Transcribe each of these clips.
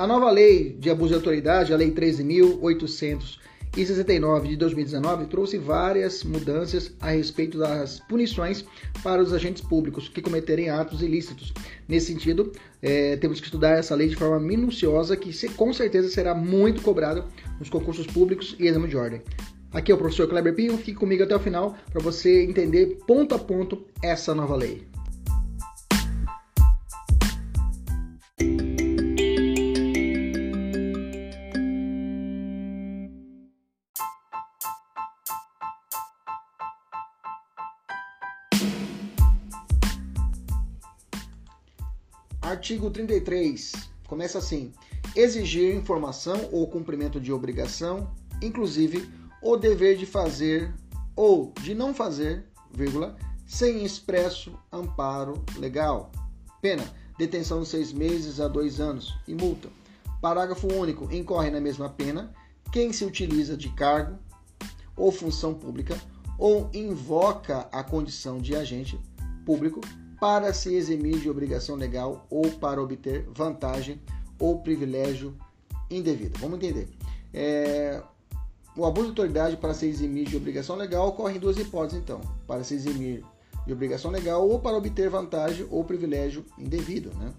A nova lei de abuso de autoridade, a Lei 13.869 de 2019, trouxe várias mudanças a respeito das punições para os agentes públicos que cometerem atos ilícitos. Nesse sentido, é, temos que estudar essa lei de forma minuciosa, que com certeza será muito cobrada nos concursos públicos e exame de ordem. Aqui é o professor Kleber Pinho, fique comigo até o final para você entender ponto a ponto essa nova lei. Artigo 33 começa assim: exigir informação ou cumprimento de obrigação, inclusive o dever de fazer ou de não fazer, vírgula, sem expresso amparo legal. Pena: detenção de seis meses a dois anos e multa. Parágrafo único: incorre na mesma pena quem se utiliza de cargo ou função pública ou invoca a condição de agente público para se eximir de obrigação legal ou para obter vantagem ou privilégio indevido. Vamos entender. É, o abuso de autoridade para se eximir de obrigação legal ocorre em duas hipóteses, então: para se eximir de obrigação legal ou para obter vantagem ou privilégio indevido, né?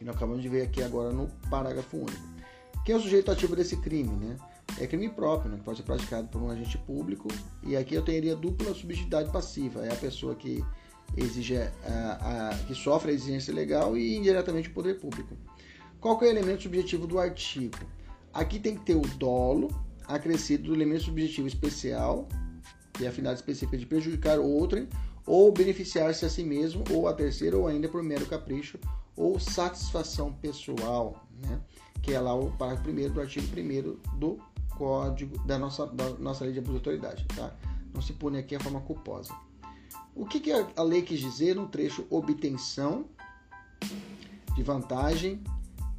E nós acabamos de ver aqui agora no parágrafo único. Quem é o sujeito ativo desse crime, né? É crime próprio, né? Que pode ser praticado por um agente público. E aqui eu teria dupla subjetividade passiva. É a pessoa que exige a, a, que sofre a exigência legal e indiretamente o poder público. Qual é o elemento subjetivo do artigo? Aqui tem que ter o dolo acrescido do elemento subjetivo especial, que é a finalidade específica de prejudicar outrem, ou beneficiar-se a si mesmo, ou a terceiro, ou ainda por mero capricho, ou satisfação pessoal, né? que é lá o parágrafo 1 do artigo 1 do Código da nossa, da nossa Lei de Abuso de Autoridade. Tá? Não se pune aqui a forma culposa. O que, que a lei quis dizer no trecho obtenção de vantagem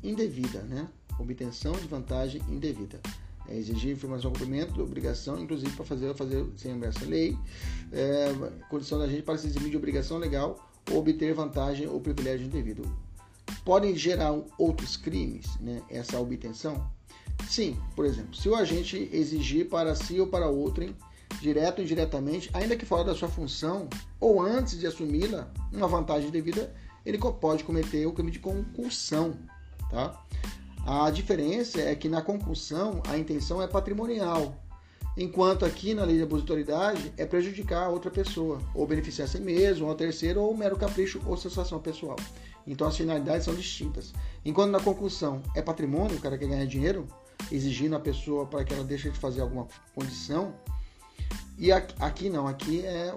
indevida, né? Obtenção de vantagem indevida. É exigir informação cumprimento, obrigação, inclusive para fazer, fazer sem essa lei, é, condição da gente para se eximir de obrigação legal ou obter vantagem ou privilégio indevido. Podem gerar outros crimes, né? Essa obtenção? Sim, por exemplo, se o agente exigir para si ou para outrem direto ou indiretamente, ainda que fora da sua função ou antes de assumi-la, uma vantagem devida, ele pode cometer o crime de concussão, tá? A diferença é que na concussão a intenção é patrimonial, enquanto aqui na lei de abuso de autoridade é prejudicar a outra pessoa, ou beneficiar a si mesmo, ou a terceiro, ou mero capricho ou satisfação pessoal. Então as finalidades são distintas. Enquanto na concussão é patrimônio, o cara quer ganhar dinheiro, exigindo a pessoa para que ela deixe de fazer alguma condição, e aqui não, aqui é,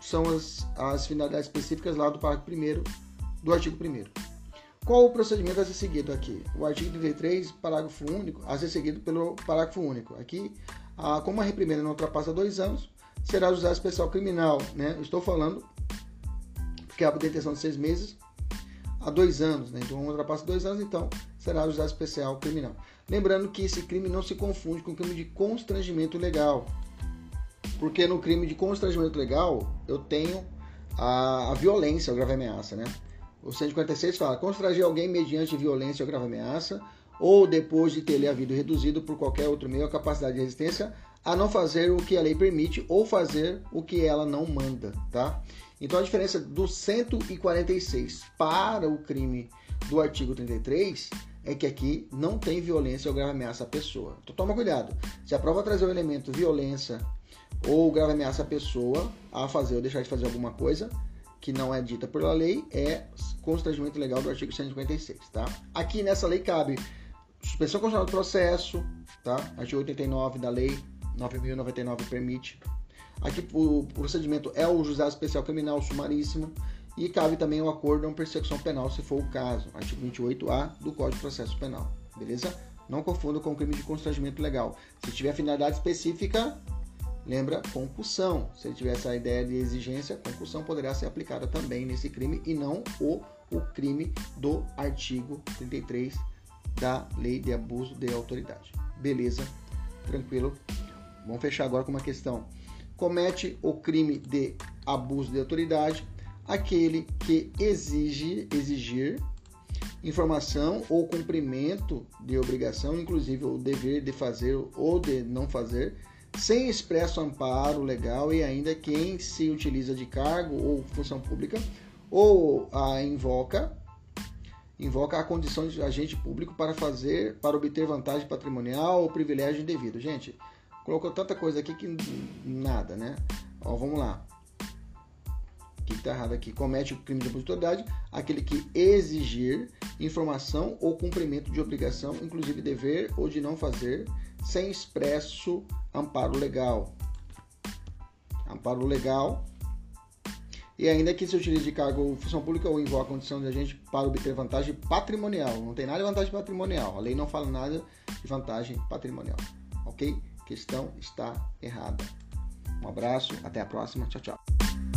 são as, as finalidades específicas lá do parágrafo 1 do artigo 1 Qual o procedimento a ser seguido aqui? O artigo 33, parágrafo único, a ser seguido pelo parágrafo único. Aqui, a, como a reprimenda não ultrapassa dois anos, será usado especial criminal. Né? estou falando porque a detenção de seis meses a dois anos, né? então ultrapassa dois anos, então será usado especial criminal. Lembrando que esse crime não se confunde com o crime de constrangimento legal. Porque no crime de constrangimento legal, eu tenho a, a violência, a grave ameaça, né? O 156 fala: constranger alguém mediante violência ou grave ameaça, ou depois de ter-lhe havido reduzido por qualquer outro meio a capacidade de resistência, a não fazer o que a lei permite ou fazer o que ela não manda, tá? Então a diferença do 146 para o crime do artigo 33 é que aqui não tem violência ou grave ameaça à pessoa. Então toma cuidado. Se a prova trazer o elemento violência ou grave ameaça à pessoa a fazer ou deixar de fazer alguma coisa que não é dita pela lei, é constrangimento legal do artigo 156, tá? Aqui nessa lei cabe suspensão constitucional do processo, tá? Artigo 89 da lei 9099 permite. Aqui o procedimento é o juizado especial criminal sumaríssimo e cabe também o acordo ou persecução penal, se for o caso, artigo 28A do Código de Processo Penal, beleza? Não confunda com crime de constrangimento legal. Se tiver finalidade específica, Lembra? Concussão. Se ele tivesse a ideia de exigência, concussão poderá ser aplicada também nesse crime e não o, o crime do artigo 33 da Lei de Abuso de Autoridade. Beleza? Tranquilo? Vamos fechar agora com uma questão. Comete o crime de abuso de autoridade aquele que exige exigir informação ou cumprimento de obrigação, inclusive o dever de fazer ou de não fazer, sem expresso amparo legal e ainda quem se utiliza de cargo ou função pública ou a invoca invoca a condição de agente público para fazer para obter vantagem patrimonial ou privilégio indevido. Gente, colocou tanta coisa aqui que nada, né? Ó, vamos lá. O que está errado aqui? Comete o crime de opositoriedade aquele que exigir informação ou cumprimento de obrigação, inclusive dever ou de não fazer, sem expresso amparo legal. Amparo legal. E ainda que se utilize de cargo ou função pública ou invoque a condição de agente para obter vantagem patrimonial. Não tem nada de vantagem patrimonial. A lei não fala nada de vantagem patrimonial. Ok? questão está errada. Um abraço, até a próxima. Tchau, tchau.